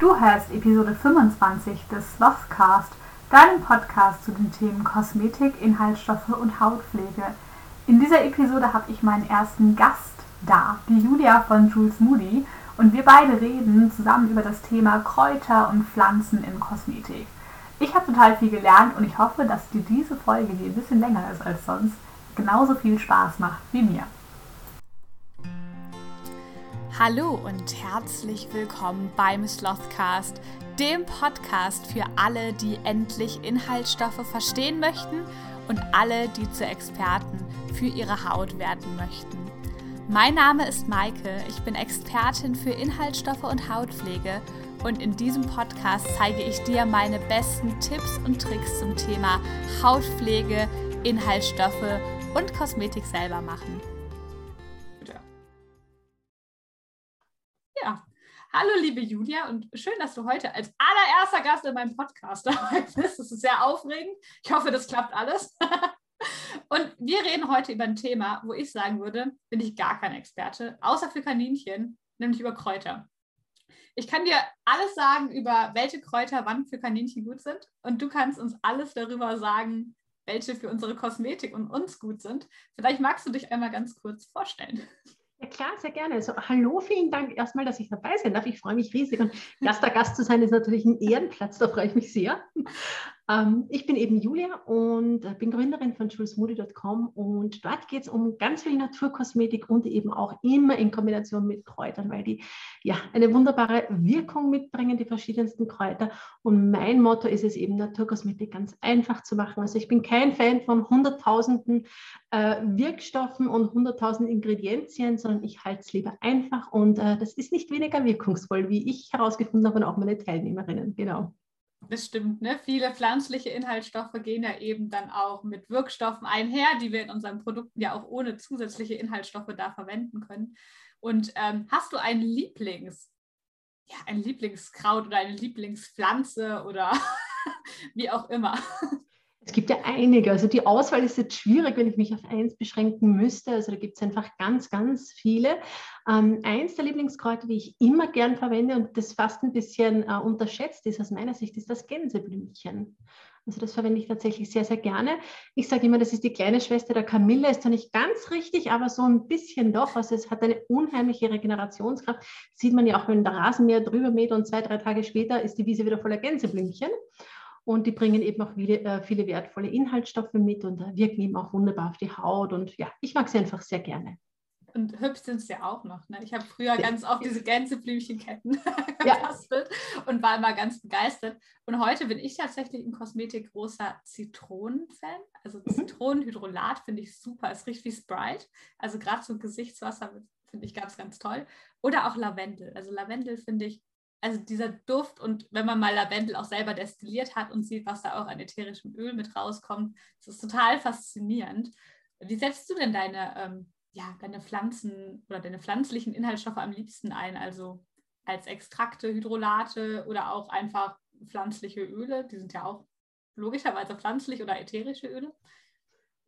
Du hörst Episode 25 des Slothcast, deinem Podcast zu den Themen Kosmetik, Inhaltsstoffe und Hautpflege. In dieser Episode habe ich meinen ersten Gast da, die Julia von Jules Moody, und wir beide reden zusammen über das Thema Kräuter und Pflanzen in Kosmetik. Ich habe total viel gelernt und ich hoffe, dass dir diese Folge, die ein bisschen länger ist als sonst, genauso viel Spaß macht wie mir. Hallo und herzlich willkommen beim Slothcast, dem Podcast für alle, die endlich Inhaltsstoffe verstehen möchten und alle, die zu Experten für ihre Haut werden möchten. Mein Name ist Maike, ich bin Expertin für Inhaltsstoffe und Hautpflege und in diesem Podcast zeige ich dir meine besten Tipps und Tricks zum Thema Hautpflege, Inhaltsstoffe und Kosmetik selber machen. Hallo, liebe Julia, und schön, dass du heute als allererster Gast in meinem Podcast dabei bist. Das ist sehr aufregend. Ich hoffe, das klappt alles. Und wir reden heute über ein Thema, wo ich sagen würde, bin ich gar kein Experte, außer für Kaninchen, nämlich über Kräuter. Ich kann dir alles sagen über welche Kräuter wann für Kaninchen gut sind und du kannst uns alles darüber sagen, welche für unsere Kosmetik und uns gut sind. Vielleicht magst du dich einmal ganz kurz vorstellen. Ja klar, sehr gerne. Also hallo, vielen Dank erstmal, dass ich dabei sein darf. Ich freue mich riesig und erster Gast zu sein ist natürlich ein Ehrenplatz, da freue ich mich sehr. Ähm, ich bin eben Julia und äh, bin Gründerin von julesmoody.com und dort geht es um ganz viel Naturkosmetik und eben auch immer in Kombination mit Kräutern, weil die ja eine wunderbare Wirkung mitbringen, die verschiedensten Kräuter. Und mein Motto ist es eben, Naturkosmetik ganz einfach zu machen. Also ich bin kein Fan von hunderttausenden äh, Wirkstoffen und hunderttausend Ingredienzien, sondern ich halte es lieber einfach und äh, das ist nicht weniger wirkungsvoll, wie ich herausgefunden habe und auch meine Teilnehmerinnen. Genau. Das stimmt, ne? Viele pflanzliche Inhaltsstoffe gehen ja eben dann auch mit Wirkstoffen einher, die wir in unseren Produkten ja auch ohne zusätzliche Inhaltsstoffe da verwenden können. Und ähm, hast du ein Lieblings, ja, ein Lieblingskraut oder eine Lieblingspflanze oder wie auch immer? Es gibt ja einige. Also die Auswahl ist jetzt schwierig, wenn ich mich auf eins beschränken müsste. Also da gibt es einfach ganz, ganz viele. Ähm, eins der Lieblingskräuter, die ich immer gern verwende und das fast ein bisschen äh, unterschätzt ist aus meiner Sicht, ist das Gänseblümchen. Also das verwende ich tatsächlich sehr, sehr gerne. Ich sage immer, das ist die kleine Schwester der Kamille, ist zwar nicht ganz richtig, aber so ein bisschen doch. Also es hat eine unheimliche Regenerationskraft. Sieht man ja auch, wenn der Rasenmäher drüber mäht und zwei, drei Tage später ist die Wiese wieder voller Gänseblümchen. Und die bringen eben auch viele, äh, viele wertvolle Inhaltsstoffe mit und äh, wirken eben auch wunderbar auf die Haut. Und ja, ich mag sie einfach sehr gerne. Und hübsch sind es ja auch noch. Ne? Ich habe früher ganz oft diese Gänseblümchenketten gebastelt ja. und war immer ganz begeistert. Und heute bin ich tatsächlich in Kosmetik großer Zitronen-Fan. Also mhm. Zitronenhydrolat finde ich super. Es riecht wie Sprite. Also gerade so Gesichtswasser finde ich ganz, ganz toll. Oder auch Lavendel. Also Lavendel finde ich also dieser Duft und wenn man mal Lavendel auch selber destilliert hat und sieht, was da auch an ätherischem Öl mit rauskommt, das ist total faszinierend. Wie setzt du denn deine, ähm, ja, deine Pflanzen oder deine pflanzlichen Inhaltsstoffe am liebsten ein? Also als Extrakte, Hydrolate oder auch einfach pflanzliche Öle, die sind ja auch logischerweise pflanzlich oder ätherische Öle.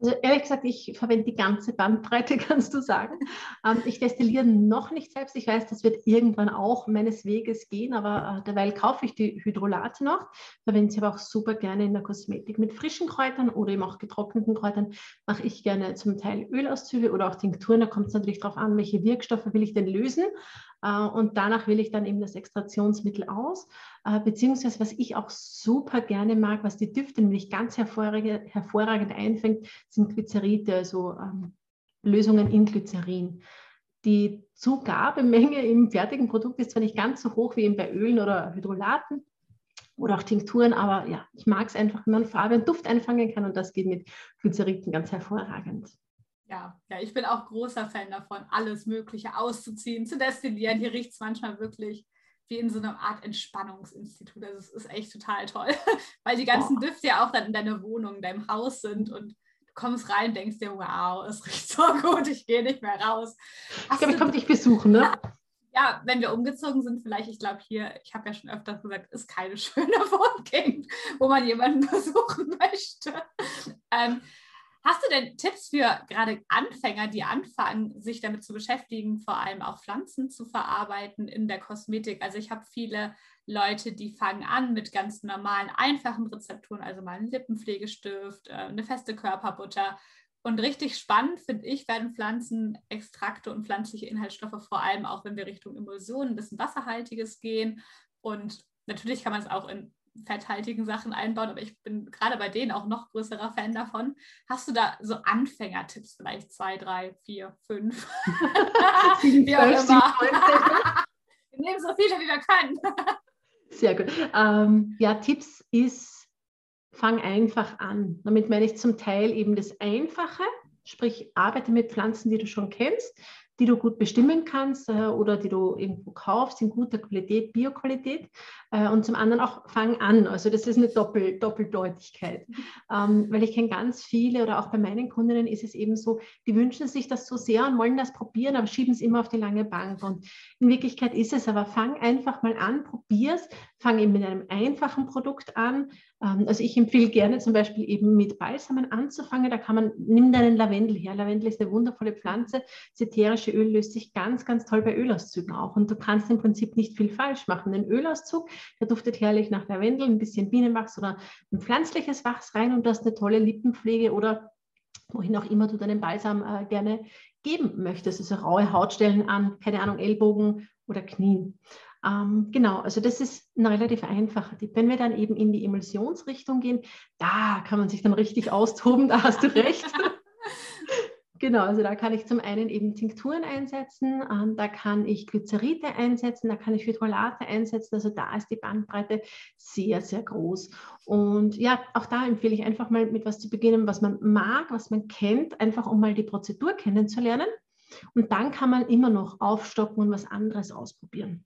Also ehrlich gesagt, ich verwende die ganze Bandbreite, kannst du sagen. Ähm, ich destilliere noch nicht selbst. Ich weiß, das wird irgendwann auch meines Weges gehen, aber äh, derweil kaufe ich die Hydrolate noch. Verwende sie aber auch super gerne in der Kosmetik mit frischen Kräutern oder eben auch getrockneten Kräutern. Mache ich gerne zum Teil Ölauszüge oder auch Tinkturen. Da kommt es natürlich darauf an, welche Wirkstoffe will ich denn lösen. Äh, und danach wähle ich dann eben das Extraktionsmittel aus. Äh, beziehungsweise, was ich auch super gerne mag, was die Düfte nämlich ganz hervorragend, einfängt, sind Glyceride, also ähm, Lösungen in Glycerin. Die Zugabemenge im fertigen Produkt ist zwar nicht ganz so hoch wie eben bei Ölen oder Hydrolaten oder auch Tinkturen, aber ja, ich mag es einfach, wenn man Farbe und Duft einfangen kann und das geht mit Glyceriden ganz hervorragend ja, ja, ich bin auch großer Fan davon, alles Mögliche auszuziehen, zu destillieren. Hier riecht es manchmal wirklich wie in so einer Art Entspannungsinstitut. Also es ist echt total toll, weil die ganzen oh. Düfte ja auch dann in deiner Wohnung, in deinem Haus sind und du kommst rein, denkst dir, wow, es riecht so gut, ich gehe nicht mehr raus. Hast ich glaube, ich komme dich besuchen, ne? Ja, wenn wir umgezogen sind, vielleicht, ich glaube hier, ich habe ja schon öfters gesagt, ist keine schöne Wohngegend, wo man jemanden besuchen möchte. Ähm, Hast du denn Tipps für gerade Anfänger, die anfangen, sich damit zu beschäftigen, vor allem auch Pflanzen zu verarbeiten in der Kosmetik? Also ich habe viele Leute, die fangen an mit ganz normalen, einfachen Rezepturen, also mal einen Lippenpflegestift, äh, eine feste Körperbutter. Und richtig spannend, finde ich, werden Pflanzenextrakte und pflanzliche Inhaltsstoffe, vor allem auch wenn wir Richtung Emulsionen, ein bisschen Wasserhaltiges gehen. Und natürlich kann man es auch in fetthaltigen Sachen einbauen, aber ich bin gerade bei denen auch noch größerer Fan davon. Hast du da so Anfängertipps, vielleicht zwei, drei, vier, fünf? wie auch immer. wir nehmen so viele, wie wir können. Sehr gut. Ähm, ja, Tipps ist, fang einfach an. Damit meine ich zum Teil eben das Einfache, sprich arbeite mit Pflanzen, die du schon kennst die du gut bestimmen kannst äh, oder die du irgendwo kaufst in guter Qualität, Bioqualität. Äh, und zum anderen auch fang an. Also das ist eine Doppel, Doppeldeutigkeit. Ähm, weil ich kenne ganz viele oder auch bei meinen Kundinnen ist es eben so, die wünschen sich das so sehr und wollen das probieren, aber schieben es immer auf die lange Bank. Und in Wirklichkeit ist es aber, fang einfach mal an, probier es, fang eben mit einem einfachen Produkt an. Ähm, also ich empfehle gerne zum Beispiel eben mit Balsamen anzufangen. Da kann man, nimm deinen Lavendel her. Lavendel ist eine wundervolle Pflanze. Ätherische Öl löst sich ganz, ganz toll bei Ölauszügen auch. Und du kannst im Prinzip nicht viel falsch machen. Ein Ölauszug, der duftet herrlich nach Lavendel, ein bisschen Bienenwachs oder ein pflanzliches Wachs rein und du hast eine tolle Lippenpflege oder wohin auch immer du deinen Balsam äh, gerne geben möchtest. Also raue Hautstellen an, keine Ahnung, Ellbogen oder Knien. Ähm, genau, also das ist ein relativ einfacher Tipp. Wenn wir dann eben in die Emulsionsrichtung gehen, da kann man sich dann richtig austoben, da hast du recht. Genau, also da kann ich zum einen eben Tinkturen einsetzen, ähm, da kann ich Glyceride einsetzen, da kann ich Hydrolate einsetzen. Also da ist die Bandbreite sehr, sehr groß. Und ja, auch da empfehle ich einfach mal mit was zu beginnen, was man mag, was man kennt, einfach um mal die Prozedur kennenzulernen. Und dann kann man immer noch aufstocken und was anderes ausprobieren.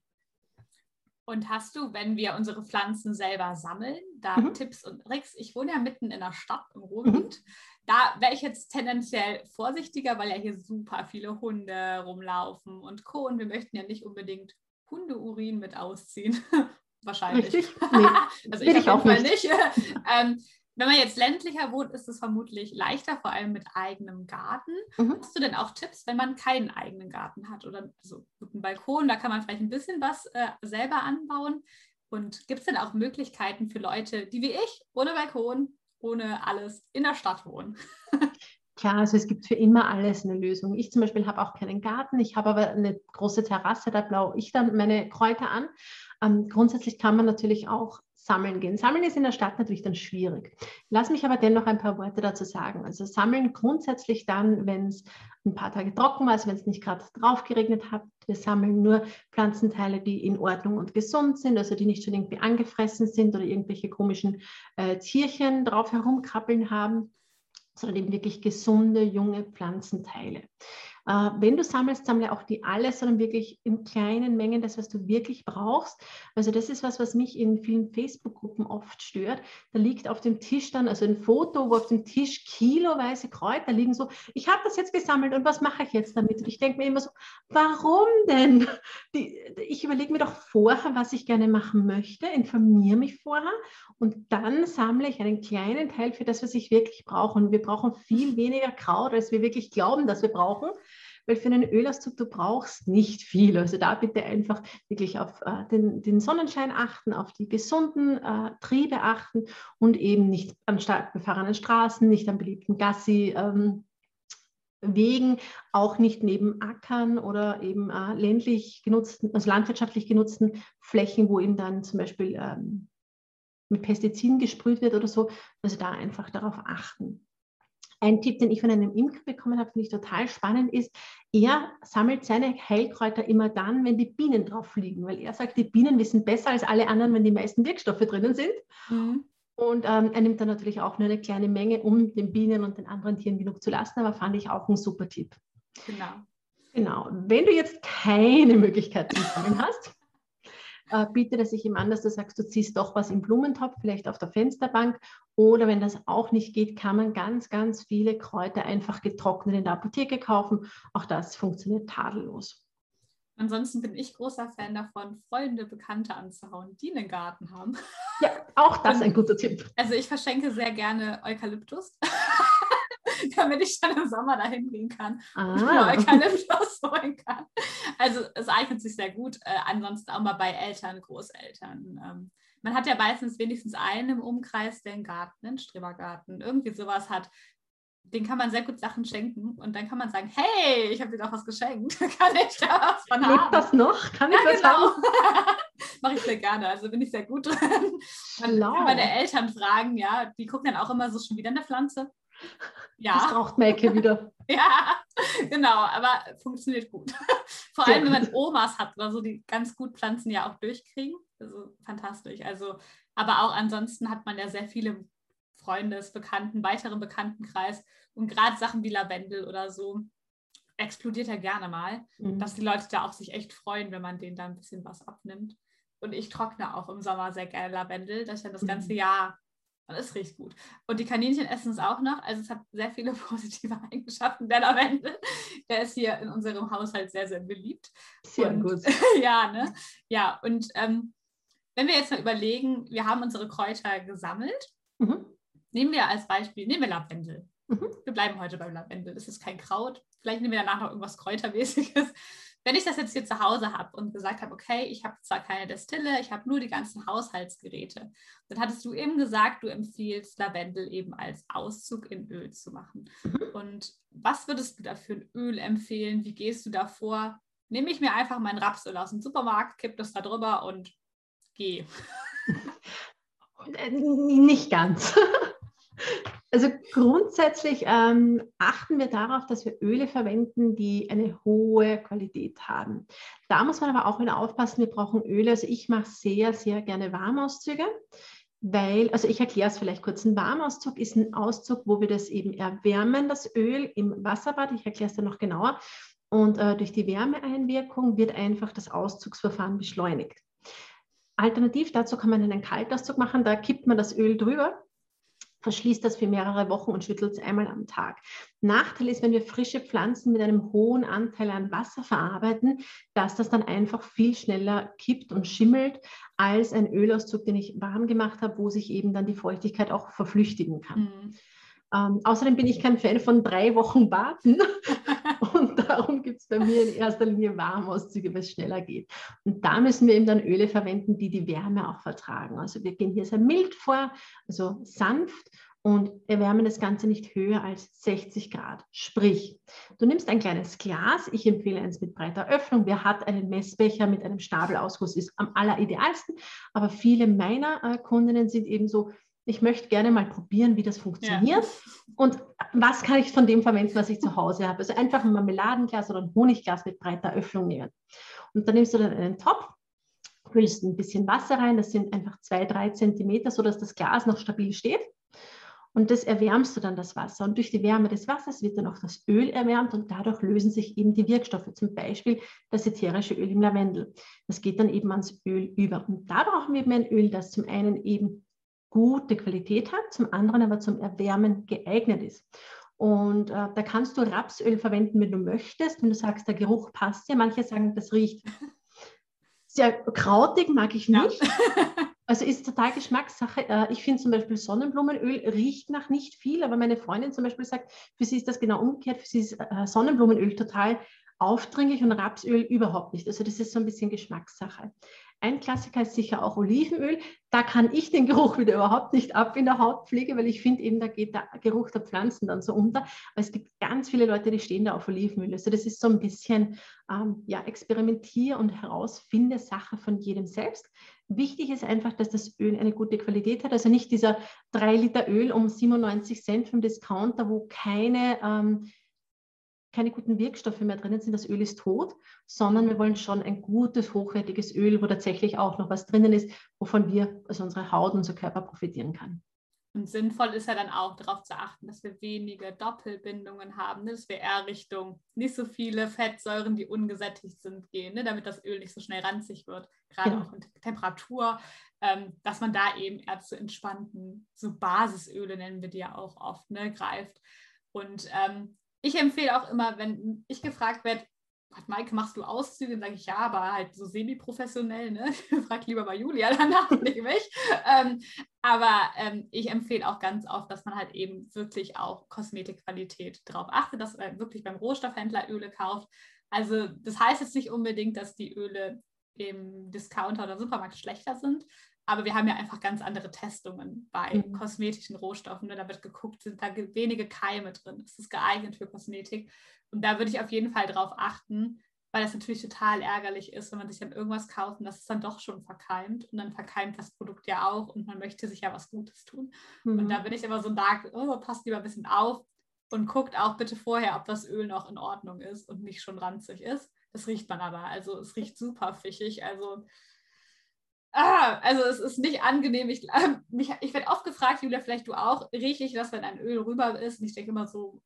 Und hast du, wenn wir unsere Pflanzen selber sammeln, da mhm. Tipps und Tricks? Ich wohne ja mitten in der Stadt im Ruhrgebiet. Mhm. Da wäre ich jetzt tendenziell vorsichtiger, weil ja hier super viele Hunde rumlaufen und Co. Und wir möchten ja nicht unbedingt Hundeurin mit ausziehen. Wahrscheinlich. Richtig? Nee, also ich, ich Fall nicht. nicht. ähm, wenn man jetzt ländlicher wohnt, ist es vermutlich leichter, vor allem mit eigenem Garten. Mhm. Hast du denn auch Tipps, wenn man keinen eigenen Garten hat oder so einen Balkon, da kann man vielleicht ein bisschen was äh, selber anbauen? Und gibt es denn auch Möglichkeiten für Leute, die wie ich ohne Balkon, ohne alles in der Stadt wohnen? Klar, also es gibt für immer alles eine Lösung. Ich zum Beispiel habe auch keinen Garten, ich habe aber eine große Terrasse, da blaue ich dann meine Kräuter an. Ähm, grundsätzlich kann man natürlich auch sammeln gehen. Sammeln ist in der Stadt natürlich dann schwierig. Lass mich aber dennoch ein paar Worte dazu sagen. Also sammeln grundsätzlich dann, wenn es ein paar Tage trocken war, also wenn es nicht gerade drauf geregnet hat. Wir sammeln nur Pflanzenteile, die in Ordnung und gesund sind, also die nicht schon irgendwie angefressen sind oder irgendwelche komischen äh, Tierchen drauf herumkrabbeln haben sondern eben wirklich gesunde, junge Pflanzenteile. Äh, wenn du sammelst, sammle auch die alles, sondern wirklich in kleinen Mengen das, was du wirklich brauchst. Also das ist was, was mich in vielen Facebook-Gruppen oft stört. Da liegt auf dem Tisch dann, also ein Foto, wo auf dem Tisch kiloweise Kräuter liegen, so, ich habe das jetzt gesammelt und was mache ich jetzt damit? Und ich denke mir immer so, warum denn? Die, ich überlege mir doch vorher, was ich gerne machen möchte, informiere mich vorher und dann sammle ich einen kleinen Teil für das, was ich wirklich brauche. Und wir brauchen viel weniger Kraut, als wir wirklich glauben, dass wir brauchen weil für einen Ölauszug, du brauchst nicht viel. Also da bitte einfach wirklich auf äh, den, den, Sonnenschein achten, auf die gesunden äh, Triebe achten und eben nicht an stark befahrenen Straßen, nicht an beliebten Gassi. Ähm, Wegen, auch nicht neben Ackern oder eben äh, ländlich genutzten, also landwirtschaftlich genutzten Flächen, wo eben dann zum Beispiel ähm, mit Pestiziden gesprüht wird oder so. Also da einfach darauf achten. Ein Tipp, den ich von einem Imker bekommen habe, finde ich total spannend, ist, er sammelt seine Heilkräuter immer dann, wenn die Bienen drauf fliegen, weil er sagt, die Bienen wissen besser als alle anderen, wenn die meisten Wirkstoffe drinnen sind. Mhm. Und ähm, er nimmt dann natürlich auch nur eine kleine Menge, um den Bienen und den anderen Tieren genug zu lassen, aber fand ich auch ein super Tipp. Genau. Genau. Wenn du jetzt keine Möglichkeit zu sammeln hast, äh, biete das sich ihm an, dass du sagst, du ziehst doch was im Blumentopf, vielleicht auf der Fensterbank. Oder wenn das auch nicht geht, kann man ganz, ganz viele Kräuter einfach getrocknet in der Apotheke kaufen. Auch das funktioniert tadellos. Ansonsten bin ich großer Fan davon, Freunde, Bekannte anzuhauen, die einen Garten haben. Ja, auch das Und, ein guter Tipp. Also ich verschenke sehr gerne Eukalyptus. damit ich dann im Sommer dahin gehen kann ah. und mir keine Floss holen kann. Also es eignet sich sehr gut. Äh, ansonsten auch mal bei Eltern, Großeltern. Ähm, man hat ja meistens wenigstens einen im Umkreis, der einen Garten, einen Strebergarten, irgendwie sowas hat. Den kann man sehr gut Sachen schenken und dann kann man sagen, hey, ich habe dir doch was geschenkt. kann ich da was von Lebt haben? das noch? Kann ja, ich das genau. haben? Mache ich sehr gerne, also bin ich sehr gut drin. Man kann meine Eltern fragen, ja, die gucken dann auch immer so schon wieder eine Pflanze. Ja. Das braucht Melke wieder. ja, genau, aber funktioniert gut. Vor allem, wenn man Omas hat oder so, die ganz gut Pflanzen ja auch durchkriegen. Also fantastisch. Also, aber auch ansonsten hat man ja sehr viele Freundes, Bekannten, weiteren Bekanntenkreis und gerade Sachen wie Lavendel oder so explodiert ja gerne mal, mhm. dass die Leute da auch sich echt freuen, wenn man denen da ein bisschen was abnimmt. Und ich trockne auch im Sommer sehr gerne Lavendel, dass ich dann das mhm. ganze Jahr und es riecht gut. Und die Kaninchen essen es auch noch. Also es hat sehr viele positive Eigenschaften. Der Lavendel, der ist hier in unserem Haushalt sehr, sehr beliebt. Sehr und, gut. ja, ne? Ja, und ähm, wenn wir jetzt mal überlegen, wir haben unsere Kräuter gesammelt. Mhm. Nehmen wir als Beispiel, nehmen wir Lavendel. Mhm. Wir bleiben heute beim Lavendel. Das ist kein Kraut. Vielleicht nehmen wir danach noch irgendwas Kräutermäßiges wenn ich das jetzt hier zu Hause habe und gesagt habe, okay, ich habe zwar keine Destille, ich habe nur die ganzen Haushaltsgeräte, dann hattest du eben gesagt, du empfiehlst Lavendel eben als Auszug in Öl zu machen. Mhm. Und was würdest du da für ein Öl empfehlen? Wie gehst du da vor? Nehme ich mir einfach mein Rapsöl aus dem Supermarkt, kipp das da drüber und gehe. Nicht ganz. Also grundsätzlich ähm, achten wir darauf, dass wir Öle verwenden, die eine hohe Qualität haben. Da muss man aber auch wieder aufpassen, wir brauchen Öle. Also ich mache sehr, sehr gerne Warmauszüge, weil, also ich erkläre es vielleicht kurz. Ein Warmauszug ist ein Auszug, wo wir das eben erwärmen, das Öl im Wasserbad. Ich erkläre es dann noch genauer. Und äh, durch die Wärmeeinwirkung wird einfach das Auszugsverfahren beschleunigt. Alternativ dazu kann man einen Kaltauszug machen, da kippt man das Öl drüber verschließt das für mehrere Wochen und schüttelt es einmal am Tag. Nachteil ist, wenn wir frische Pflanzen mit einem hohen Anteil an Wasser verarbeiten, dass das dann einfach viel schneller kippt und schimmelt als ein Ölauszug, den ich warm gemacht habe, wo sich eben dann die Feuchtigkeit auch verflüchtigen kann. Mhm. Ähm, außerdem bin ich kein Fan von drei Wochen warten und darum gibt es bei mir in erster Linie Warmauszüge, weil es schneller geht. Und da müssen wir eben dann Öle verwenden, die die Wärme auch vertragen. Also wir gehen hier sehr mild vor, also sanft und erwärmen das Ganze nicht höher als 60 Grad. Sprich, du nimmst ein kleines Glas, ich empfehle eins mit breiter Öffnung. Wer hat einen Messbecher mit einem Stabelausguss, ist am alleridealsten. Aber viele meiner äh, Kundinnen sind eben so, ich möchte gerne mal probieren, wie das funktioniert ja. und was kann ich von dem verwenden, was ich zu Hause habe. Also einfach ein Marmeladenglas oder ein Honigglas mit breiter Öffnung nehmen. Und dann nimmst du dann einen Topf, füllst ein bisschen Wasser rein, das sind einfach zwei, drei Zentimeter, sodass das Glas noch stabil steht. Und das erwärmst du dann das Wasser. Und durch die Wärme des Wassers wird dann auch das Öl erwärmt und dadurch lösen sich eben die Wirkstoffe, zum Beispiel das ätherische Öl im Lavendel. Das geht dann eben ans Öl über. Und da brauchen wir eben ein Öl, das zum einen eben gute Qualität hat, zum anderen aber zum Erwärmen geeignet ist. Und äh, da kannst du Rapsöl verwenden, wenn du möchtest. Wenn du sagst, der Geruch passt ja. Manche sagen, das riecht sehr krautig, mag ich nicht. Ja. Also ist total Geschmackssache. Äh, ich finde zum Beispiel Sonnenblumenöl riecht nach nicht viel, aber meine Freundin zum Beispiel sagt, für sie ist das genau umgekehrt. Für sie ist äh, Sonnenblumenöl total aufdringlich und Rapsöl überhaupt nicht. Also das ist so ein bisschen Geschmackssache. Ein Klassiker ist sicher auch Olivenöl. Da kann ich den Geruch wieder überhaupt nicht ab in der Hautpflege, weil ich finde eben, da geht der Geruch der Pflanzen dann so unter. Aber es gibt ganz viele Leute, die stehen da auf Olivenöl. Also das ist so ein bisschen ähm, ja, Experimentier- und Herausfinde-Sache von jedem selbst. Wichtig ist einfach, dass das Öl eine gute Qualität hat. Also nicht dieser 3 Liter Öl um 97 Cent vom Discounter, wo keine ähm, keine guten Wirkstoffe mehr drinnen sind, das Öl ist tot, sondern wir wollen schon ein gutes, hochwertiges Öl, wo tatsächlich auch noch was drinnen ist, wovon wir, also unsere Haut, unser Körper profitieren kann. Und sinnvoll ist ja dann auch darauf zu achten, dass wir wenige Doppelbindungen haben, ne? dass wir eher Richtung nicht so viele Fettsäuren, die ungesättigt sind, gehen, ne? damit das Öl nicht so schnell ranzig wird, gerade ja. auch in Temperatur, ähm, dass man da eben eher zu entspannten, so Basisöle nennen wir die ja auch oft, ne, greift. Und ähm, ich empfehle auch immer, wenn ich gefragt werde, Maike, machst du Auszüge? Dann sage ich, ja, aber halt so semi-professionell, ne? Frag lieber bei Julia danach, nicht mich. Ähm, aber ähm, ich empfehle auch ganz oft, dass man halt eben wirklich auch Kosmetikqualität drauf achtet, dass man wirklich beim Rohstoffhändler Öle kauft. Also das heißt jetzt nicht unbedingt, dass die Öle im Discounter oder Supermarkt schlechter sind, aber wir haben ja einfach ganz andere Testungen bei mhm. kosmetischen Rohstoffen. Ne? Da wird geguckt, sind da wenige Keime drin. Ist es geeignet für Kosmetik? Und da würde ich auf jeden Fall drauf achten, weil das natürlich total ärgerlich ist, wenn man sich dann irgendwas kauft und das ist dann doch schon verkeimt und dann verkeimt das Produkt ja auch und man möchte sich ja was Gutes tun. Mhm. Und da bin ich immer so ein Dark, oh, passt lieber ein bisschen auf und guckt auch bitte vorher, ob das Öl noch in Ordnung ist und nicht schon ranzig ist. Das riecht man aber. Also es riecht super fischig. Also, ah, also es ist nicht angenehm. Ich, äh, ich werde oft gefragt, Julia, vielleicht du auch, rieche ich das, wenn ein Öl rüber ist? Und ich denke immer so,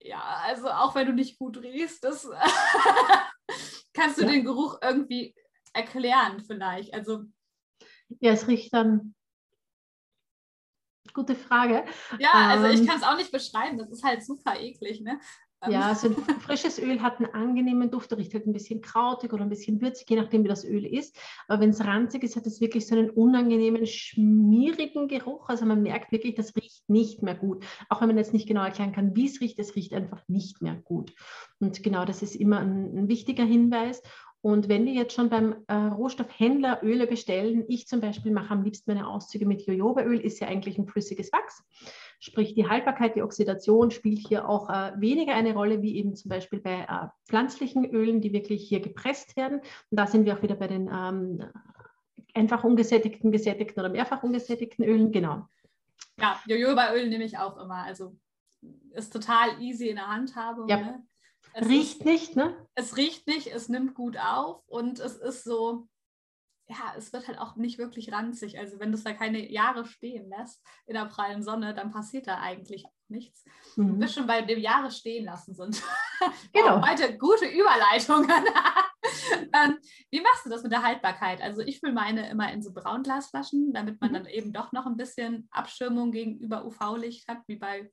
ja, also auch wenn du nicht gut riechst, das kannst du ja. den Geruch irgendwie erklären vielleicht. Also ja, es riecht dann. Gute Frage. Ja, also ähm, ich kann es auch nicht beschreiben. Das ist halt super eklig. Ne? Ja, also ein frisches Öl hat einen angenehmen Duft, riecht halt ein bisschen krautig oder ein bisschen würzig, je nachdem, wie das Öl ist. Aber wenn es ranzig ist, hat es wirklich so einen unangenehmen, schmierigen Geruch. Also man merkt wirklich, das riecht nicht mehr gut. Auch wenn man jetzt nicht genau erklären kann, wie es riecht, es riecht einfach nicht mehr gut. Und genau das ist immer ein, ein wichtiger Hinweis. Und wenn wir jetzt schon beim äh, Rohstoffhändler Öle bestellen, ich zum Beispiel mache am liebsten meine Auszüge mit Jojobaöl, ist ja eigentlich ein flüssiges Wachs. Sprich, die Haltbarkeit, die Oxidation spielt hier auch äh, weniger eine Rolle, wie eben zum Beispiel bei äh, pflanzlichen Ölen, die wirklich hier gepresst werden. Und da sind wir auch wieder bei den ähm, einfach ungesättigten, gesättigten oder mehrfach ungesättigten Ölen. Genau. Ja, Jojobaöl nehme ich auch immer. Also ist total easy in der Handhabung. Ja. Ne? Es riecht ist, nicht, ne? Es riecht nicht, es nimmt gut auf und es ist so, ja, es wird halt auch nicht wirklich ranzig. Also wenn du es da keine Jahre stehen lässt in der prallen Sonne, dann passiert da eigentlich nichts. Mhm. Wir schon bei dem Jahre stehen lassen sind. Genau. oh, heute gute Überleitungen. ähm, wie machst du das mit der Haltbarkeit? Also ich fülle meine immer in so Braunglasflaschen, damit man mhm. dann eben doch noch ein bisschen Abschirmung gegenüber UV-Licht hat, wie bei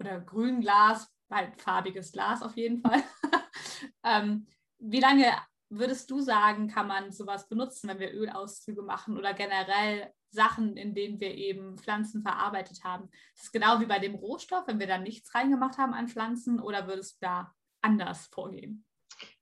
oder Grünglas, halt farbiges Glas auf jeden Fall. ähm, wie lange würdest du sagen, kann man sowas benutzen, wenn wir Ölauszüge machen oder generell Sachen, in denen wir eben Pflanzen verarbeitet haben? Ist es genau wie bei dem Rohstoff, wenn wir da nichts reingemacht haben an Pflanzen oder würdest du da anders vorgehen?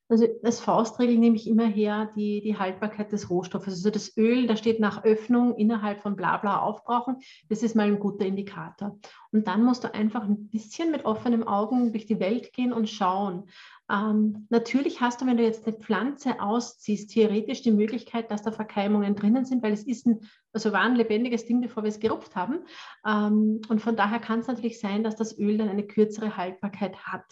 Also als Faustregel nehme ich immer her die, die Haltbarkeit des Rohstoffes. Also das Öl, da steht nach Öffnung innerhalb von bla bla aufbrauchen. Das ist mal ein guter Indikator. Und dann musst du einfach ein bisschen mit offenen Augen durch die Welt gehen und schauen. Ähm, natürlich hast du, wenn du jetzt eine Pflanze ausziehst, theoretisch die Möglichkeit, dass da Verkeimungen drinnen sind, weil es ist ein, also war ein lebendiges Ding, bevor wir es gerupft haben. Ähm, und von daher kann es natürlich sein, dass das Öl dann eine kürzere Haltbarkeit hat.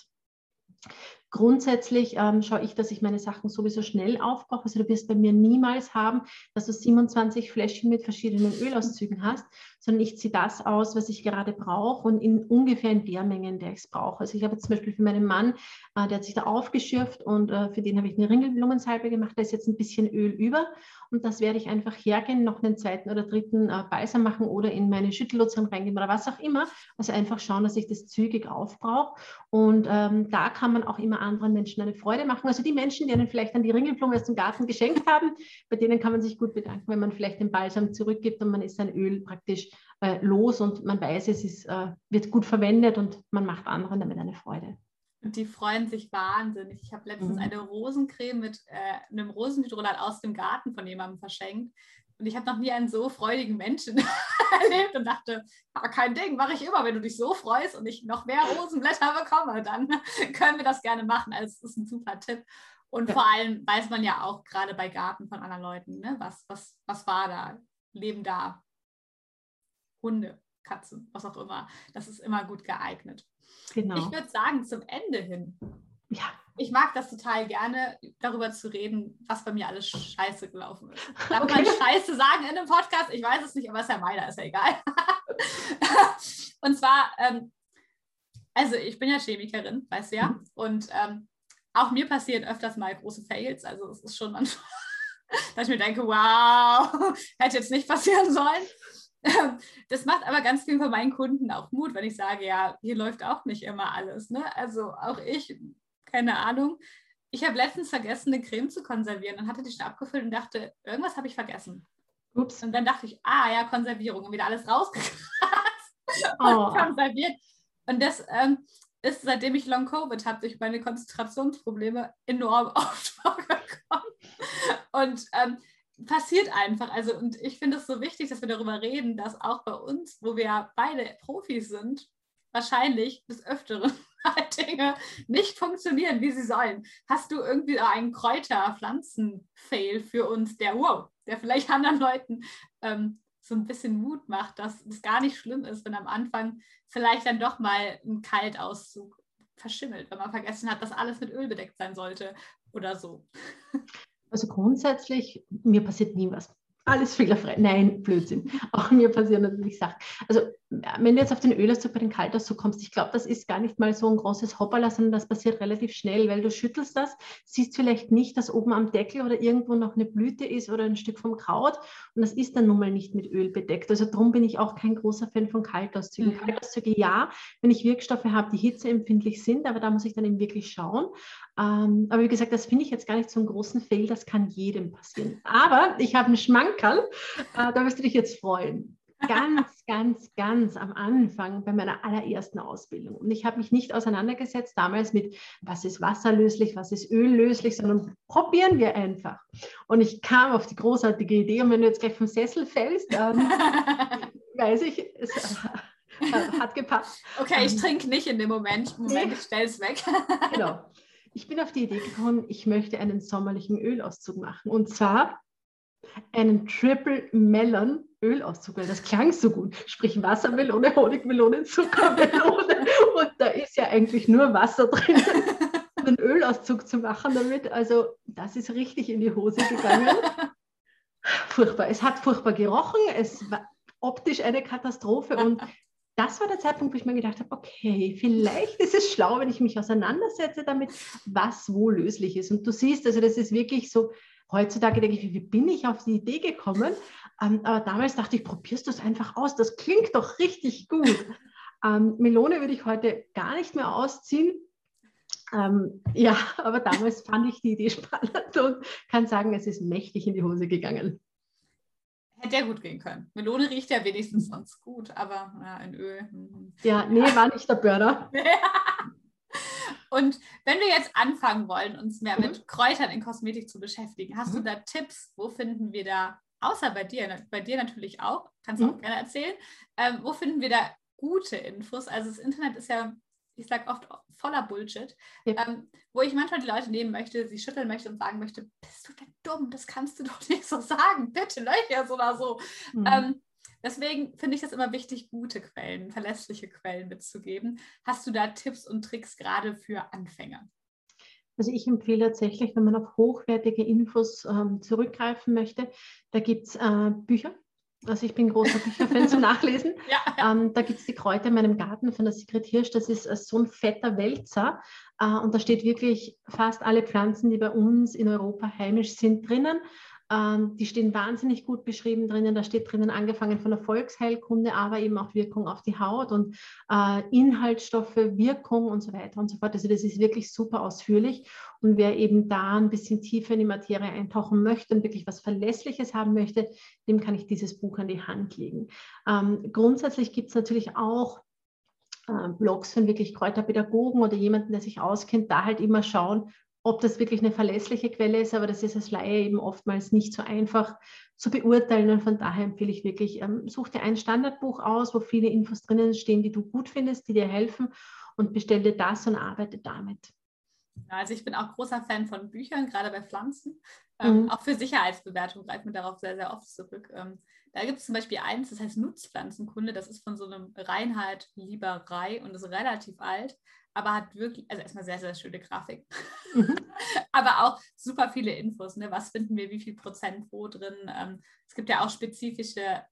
Grundsätzlich ähm, schaue ich, dass ich meine Sachen sowieso schnell aufbrauche. Also du wirst bei mir niemals haben, dass du 27 Fläschchen mit verschiedenen Ölauszügen hast, sondern ich ziehe das aus, was ich gerade brauche und in ungefähr in der Menge, in der ich es brauche. Also ich habe zum Beispiel für meinen Mann, äh, der hat sich da aufgeschürft und äh, für den habe ich eine Ringelblumensalbe gemacht. Da ist jetzt ein bisschen Öl über und das werde ich einfach hergehen, noch einen zweiten oder dritten äh, Balsam machen oder in meine Schüttellotion reingeben oder was auch immer. Also einfach schauen, dass ich das zügig aufbrauche und ähm, da kann man auch immer anderen Menschen eine Freude machen. Also die Menschen, die einen vielleicht an die Ringelblume aus dem Garten geschenkt haben, bei denen kann man sich gut bedanken, wenn man vielleicht den Balsam zurückgibt und man ist sein Öl praktisch äh, los und man weiß, es ist, äh, wird gut verwendet und man macht anderen damit eine Freude. Und die freuen sich wahnsinnig. Ich habe letztens mhm. eine Rosencreme mit äh, einem Rosenhydrolat aus dem Garten von jemandem verschenkt. Und ich habe noch nie einen so freudigen Menschen erlebt und dachte, ah, kein Ding, mache ich immer. Wenn du dich so freust und ich noch mehr Rosenblätter bekomme, dann können wir das gerne machen. Also das ist ein super Tipp. Und ja. vor allem weiß man ja auch gerade bei Garten von anderen Leuten, ne? was, was, was war da? Leben da Hunde, Katzen, was auch immer. Das ist immer gut geeignet. Genau. Ich würde sagen, zum Ende hin. Ja ich mag das total gerne, darüber zu reden, was bei mir alles scheiße gelaufen ist. Darf okay. man Scheiße sagen in einem Podcast? Ich weiß es nicht, aber es ist ja meiner, ist ja egal. und zwar, ähm, also ich bin ja Chemikerin, weißt du ja, mhm. und ähm, auch mir passieren öfters mal große Fails. Also es ist schon manchmal, dass ich mir denke, wow, hätte jetzt nicht passieren sollen. Das macht aber ganz viel für meinen Kunden auch Mut, wenn ich sage, ja, hier läuft auch nicht immer alles. Ne? Also auch ich keine Ahnung. ich habe letztens vergessen, eine Creme zu konservieren und hatte die schon abgefüllt und dachte, irgendwas habe ich vergessen. Ups. Und dann dachte ich, ah ja, Konservierung und wieder alles rausgekratzt oh. und konserviert. Und das ähm, ist, seitdem ich Long Covid habe, durch meine Konzentrationsprobleme enorm aufgekommen. Und ähm, passiert einfach. Also, und ich finde es so wichtig, dass wir darüber reden, dass auch bei uns, wo wir beide Profis sind, wahrscheinlich des Öfteren Dinge nicht funktionieren, wie sie sollen. Hast du irgendwie einen Kräuter-Pflanzen-Fail für uns, der wow, der vielleicht anderen Leuten ähm, so ein bisschen Mut macht, dass es gar nicht schlimm ist, wenn am Anfang vielleicht dann doch mal ein Kaltauszug verschimmelt, wenn man vergessen hat, dass alles mit Öl bedeckt sein sollte oder so. Also grundsätzlich, mir passiert nie was alles fehlerfrei. Nein, Blödsinn. Auch mir passieren natürlich Sachen. Also, wenn du jetzt auf den Ölauszug bei den Kaltauszug kommst, ich glaube, das ist gar nicht mal so ein großes Hoppala, sondern das passiert relativ schnell, weil du schüttelst das, siehst vielleicht nicht, dass oben am Deckel oder irgendwo noch eine Blüte ist oder ein Stück vom Kraut und das ist dann nun mal nicht mit Öl bedeckt. Also, darum bin ich auch kein großer Fan von Kaltauszügen. Mhm. Kaltauszüge ja, wenn ich Wirkstoffe habe, die hitzeempfindlich sind, aber da muss ich dann eben wirklich schauen. Ähm, aber wie gesagt, das finde ich jetzt gar nicht so einen großen Fail, das kann jedem passieren. Aber ich habe einen Schmankerl, äh, da wirst du dich jetzt freuen. Ganz, ganz, ganz am Anfang bei meiner allerersten Ausbildung. Und ich habe mich nicht auseinandergesetzt damals mit, was ist wasserlöslich, was ist öllöslich, sondern probieren wir einfach. Und ich kam auf die großartige Idee, und wenn du jetzt gleich vom Sessel fällst, ähm, weiß ich, es hat gepasst. Okay, ich trinke nicht in dem Moment. Moment, ich stelle es weg. genau ich bin auf die Idee gekommen, ich möchte einen sommerlichen Ölauszug machen. Und zwar einen Triple Melon Ölauszug, weil das klang so gut. Sprich Wassermelone, Honigmelone, Zuckermelone. Und da ist ja eigentlich nur Wasser drin, einen Ölauszug zu machen damit. Also das ist richtig in die Hose gegangen. Furchtbar. Es hat furchtbar gerochen. Es war optisch eine Katastrophe. Und das war der Zeitpunkt, wo ich mir gedacht habe, okay, vielleicht ist es schlau, wenn ich mich auseinandersetze damit, was wo löslich ist. Und du siehst, also das ist wirklich so, heutzutage denke ich, wie bin ich auf die Idee gekommen? Ähm, aber damals dachte ich, probierst du es einfach aus, das klingt doch richtig gut. Ähm, Melone würde ich heute gar nicht mehr ausziehen. Ähm, ja, aber damals fand ich die Idee spannend und kann sagen, es ist mächtig in die Hose gegangen. Hätte ja gut gehen können. Melone riecht ja wenigstens sonst gut, aber ja, in Öl. Mhm. Ja, nee, war nicht der Burner. Und wenn wir jetzt anfangen wollen, uns mehr mhm. mit Kräutern in Kosmetik zu beschäftigen, hast mhm. du da Tipps? Wo finden wir da, außer bei dir, bei dir natürlich auch, kannst du mhm. auch gerne erzählen, ähm, wo finden wir da gute Infos? Also das Internet ist ja ich sage oft voller Bullshit, ja. ähm, wo ich manchmal die Leute nehmen möchte, sie schütteln möchte und sagen möchte, bist du denn dumm? Das kannst du doch nicht so sagen. Bitte löcher oder so. Mhm. Ähm, deswegen finde ich es immer wichtig, gute Quellen, verlässliche Quellen mitzugeben. Hast du da Tipps und Tricks gerade für Anfänger? Also ich empfehle tatsächlich, wenn man auf hochwertige Infos ähm, zurückgreifen möchte, da gibt es äh, Bücher, also ich bin großer Bücherfan zum Nachlesen. Ja. Ähm, da gibt es die Kräuter in meinem Garten von der Sigrid Hirsch. Das ist äh, so ein fetter Wälzer. Äh, und da steht wirklich fast alle Pflanzen, die bei uns in Europa heimisch sind, drinnen. Ähm, die stehen wahnsinnig gut beschrieben drinnen. Da steht drinnen angefangen von der Volksheilkunde, aber eben auch Wirkung auf die Haut und äh, Inhaltsstoffe, Wirkung und so weiter und so fort. Also das ist wirklich super ausführlich. Und wer eben da ein bisschen tiefer in die Materie eintauchen möchte und wirklich was Verlässliches haben möchte, dem kann ich dieses Buch an die Hand legen. Ähm, grundsätzlich gibt es natürlich auch äh, Blogs von wirklich Kräuterpädagogen oder jemanden, der sich auskennt, da halt immer schauen, ob das wirklich eine verlässliche Quelle ist, aber das ist als Laie eben oftmals nicht so einfach zu beurteilen. Und von daher empfehle ich wirklich, ähm, such dir ein Standardbuch aus, wo viele Infos drinnen stehen, die du gut findest, die dir helfen und bestell dir das und arbeite damit. Also ich bin auch großer Fan von Büchern, gerade bei Pflanzen. Ähm, mhm. Auch für Sicherheitsbewertung greift man darauf sehr, sehr oft zurück. Ähm, da gibt es zum Beispiel eins, das heißt Nutzpflanzenkunde. Das ist von so einem Reinhard Lieberei und ist relativ alt aber hat wirklich, also erstmal sehr, sehr schöne Grafik, mhm. aber auch super viele Infos. Ne? Was finden wir, wie viel Prozent wo drin? Ähm, es gibt ja auch spezifische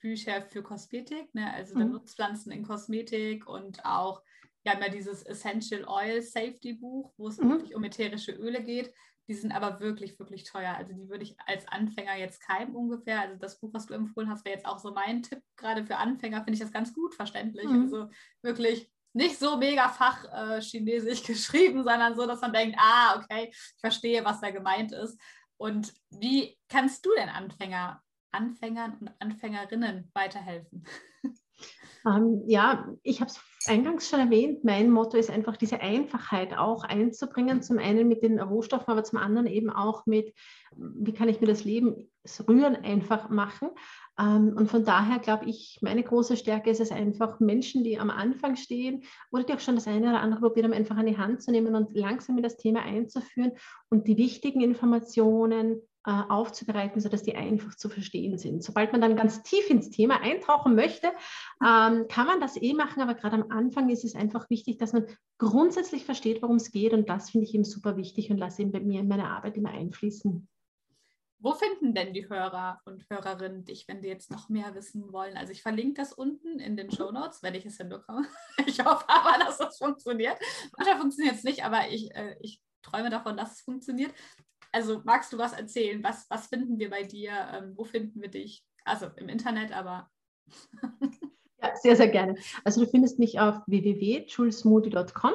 Bücher für Kosmetik, ne? also mhm. Nutzpflanzen in Kosmetik und auch, wir haben ja dieses Essential Oil Safety Buch, wo es mhm. wirklich um ätherische Öle geht. Die sind aber wirklich, wirklich teuer. Also die würde ich als Anfänger jetzt keinem ungefähr. Also das Buch, was du empfohlen hast, wäre jetzt auch so mein Tipp. Gerade für Anfänger finde ich das ganz gut verständlich. Mhm. Also wirklich nicht so mega fach-chinesisch äh, geschrieben, sondern so, dass man denkt, ah, okay, ich verstehe, was da gemeint ist. Und wie kannst du denn Anfänger, Anfängern und Anfängerinnen weiterhelfen? Ähm, ja, ich habe es eingangs schon erwähnt, mein Motto ist einfach diese Einfachheit auch einzubringen, zum einen mit den Rohstoffen, aber zum anderen eben auch mit, wie kann ich mir das Leben, das Rühren einfach machen. Ähm, und von daher glaube ich, meine große Stärke ist es einfach, Menschen, die am Anfang stehen oder die auch schon das eine oder andere probiert haben, einfach an die Hand zu nehmen und langsam in das Thema einzuführen und die wichtigen Informationen aufzubereiten, sodass die einfach zu verstehen sind. Sobald man dann ganz tief ins Thema eintauchen möchte, ähm, kann man das eh machen, aber gerade am Anfang ist es einfach wichtig, dass man grundsätzlich versteht, worum es geht und das finde ich eben super wichtig und lasse ihn bei mir in meine Arbeit immer einfließen. Wo finden denn die Hörer und Hörerinnen dich, wenn die jetzt noch mehr wissen wollen? Also ich verlinke das unten in den Show Notes, wenn ich es hinbekomme. Ich hoffe aber, dass das funktioniert. Manchmal funktioniert es nicht, aber ich, äh, ich träume davon, dass es funktioniert. Also magst du was erzählen? Was, was finden wir bei dir? Ähm, wo finden wir dich? Also im Internet, aber. ja, sehr, sehr gerne. Also du findest mich auf www.julesmoody.com.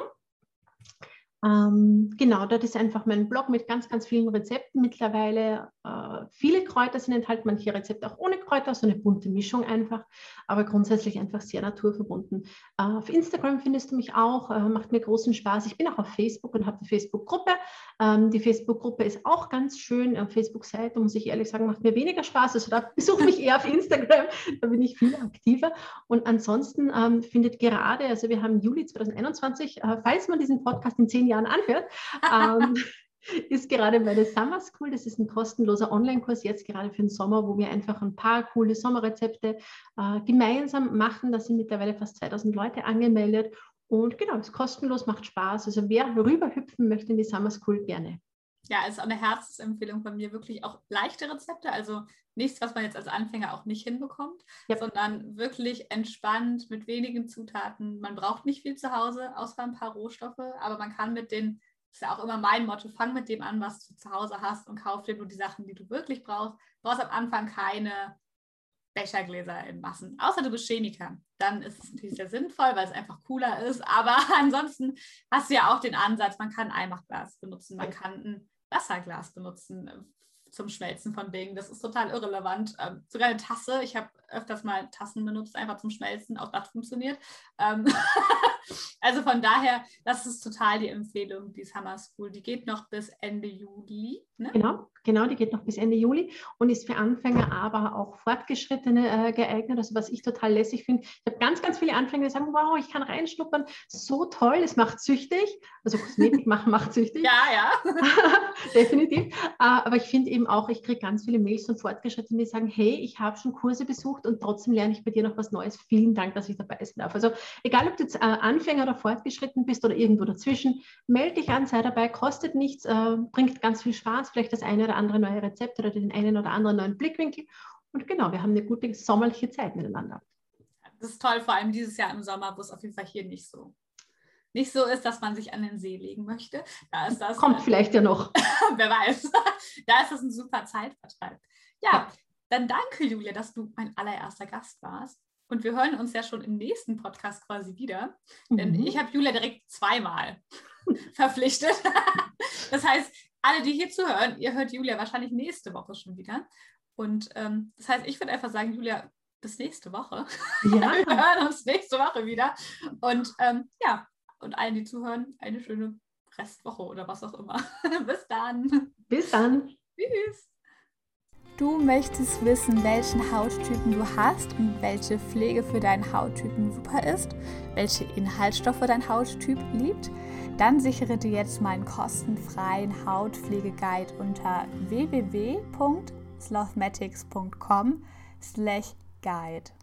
Ähm, genau, dort ist einfach mein Blog mit ganz, ganz vielen Rezepten mittlerweile. Äh, viele Kräuter sind enthalten, manche Rezepte auch ohne Kräuter, so eine bunte Mischung einfach, aber grundsätzlich einfach sehr naturverbunden. Äh, auf Instagram findest du mich auch, äh, macht mir großen Spaß. Ich bin auch auf Facebook und habe eine Facebook-Gruppe. Ähm, die Facebook-Gruppe ist auch ganz schön. Facebook-Seite, muss ich ehrlich sagen, macht mir weniger Spaß. Also da besuche mich eher auf Instagram, da bin ich viel aktiver. Und ansonsten ähm, findet gerade, also wir haben Juli 2021, äh, falls man diesen Podcast in zehn Jahren Jahren anhört, ähm, ist gerade meine Summer School. Das ist ein kostenloser Online-Kurs jetzt gerade für den Sommer, wo wir einfach ein paar coole Sommerrezepte äh, gemeinsam machen. Da sind mittlerweile fast 2000 Leute angemeldet. Und genau, ist kostenlos, macht Spaß. Also wer rüberhüpfen möchte in die Summer School, gerne. Ja, ist eine Herzensempfehlung von mir, wirklich auch leichte Rezepte, also nichts, was man jetzt als Anfänger auch nicht hinbekommt, ja. sondern wirklich entspannt mit wenigen Zutaten. Man braucht nicht viel zu Hause, außer ein paar Rohstoffe, aber man kann mit den, das ist ja auch immer mein Motto, fang mit dem an, was du zu Hause hast und kauf dir nur die Sachen, die du wirklich brauchst. Du brauchst am Anfang keine Bechergläser in Massen, außer du bist Chemiker. Dann ist es natürlich sehr sinnvoll, weil es einfach cooler ist, aber ansonsten hast du ja auch den Ansatz, man kann Einmachglas benutzen, man kann ein Wasserglas benutzen äh, zum Schmelzen von Dingen. Das ist total irrelevant. Ähm, sogar eine Tasse. Ich habe öfters mal Tassen benutzt, einfach zum Schmelzen. Auch das funktioniert. Ähm also von daher, das ist total die Empfehlung, die Summer School. Die geht noch bis Ende Juli. Ne? Genau, genau, die geht noch bis Ende Juli und ist für Anfänger, aber auch Fortgeschrittene äh, geeignet. Also was ich total lässig finde, ich habe ganz, ganz viele Anfänger, die sagen, wow, ich kann reinschnuppern, so toll, es macht süchtig. Also Kosmetik machen macht süchtig. ja, ja. Definitiv. Äh, aber ich finde eben auch, ich kriege ganz viele Mails von Fortgeschrittenen, die sagen, hey, ich habe schon Kurse besucht und trotzdem lerne ich bei dir noch was Neues. Vielen Dank, dass ich dabei sein darf. Also egal, ob du jetzt äh, Anfänger oder fortgeschritten bist oder irgendwo dazwischen, melde dich an, sei dabei, kostet nichts, äh, bringt ganz viel Spaß Spaß, vielleicht das eine oder andere neue Rezept oder den einen oder anderen neuen Blickwinkel. Und genau, wir haben eine gute sommerliche Zeit miteinander. Das ist toll, vor allem dieses Jahr im Sommer, wo es auf jeden Fall hier nicht so nicht so ist, dass man sich an den See legen möchte. Da ist das, Kommt äh, vielleicht ja noch. wer weiß. da ist das ein super Zeitvertreib. Ja, ja, dann danke, Julia, dass du mein allererster Gast warst. Und wir hören uns ja schon im nächsten Podcast quasi wieder. Mhm. Denn ich habe Julia direkt zweimal verpflichtet. das heißt, alle, die hier zuhören, ihr hört Julia wahrscheinlich nächste Woche schon wieder. Und ähm, das heißt, ich würde einfach sagen, Julia, bis nächste Woche. Ja. Wir hören uns nächste Woche wieder. Und ähm, ja, und allen, die zuhören, eine schöne Restwoche oder was auch immer. bis dann. Bis dann. Tschüss. Du möchtest wissen, welchen Hauttypen du hast und welche Pflege für deinen Hauttypen super ist, welche Inhaltsstoffe dein Hauttyp liebt? Dann sichere dir jetzt meinen kostenfreien Hautpflegeguide unter www.slothmatics.com/guide.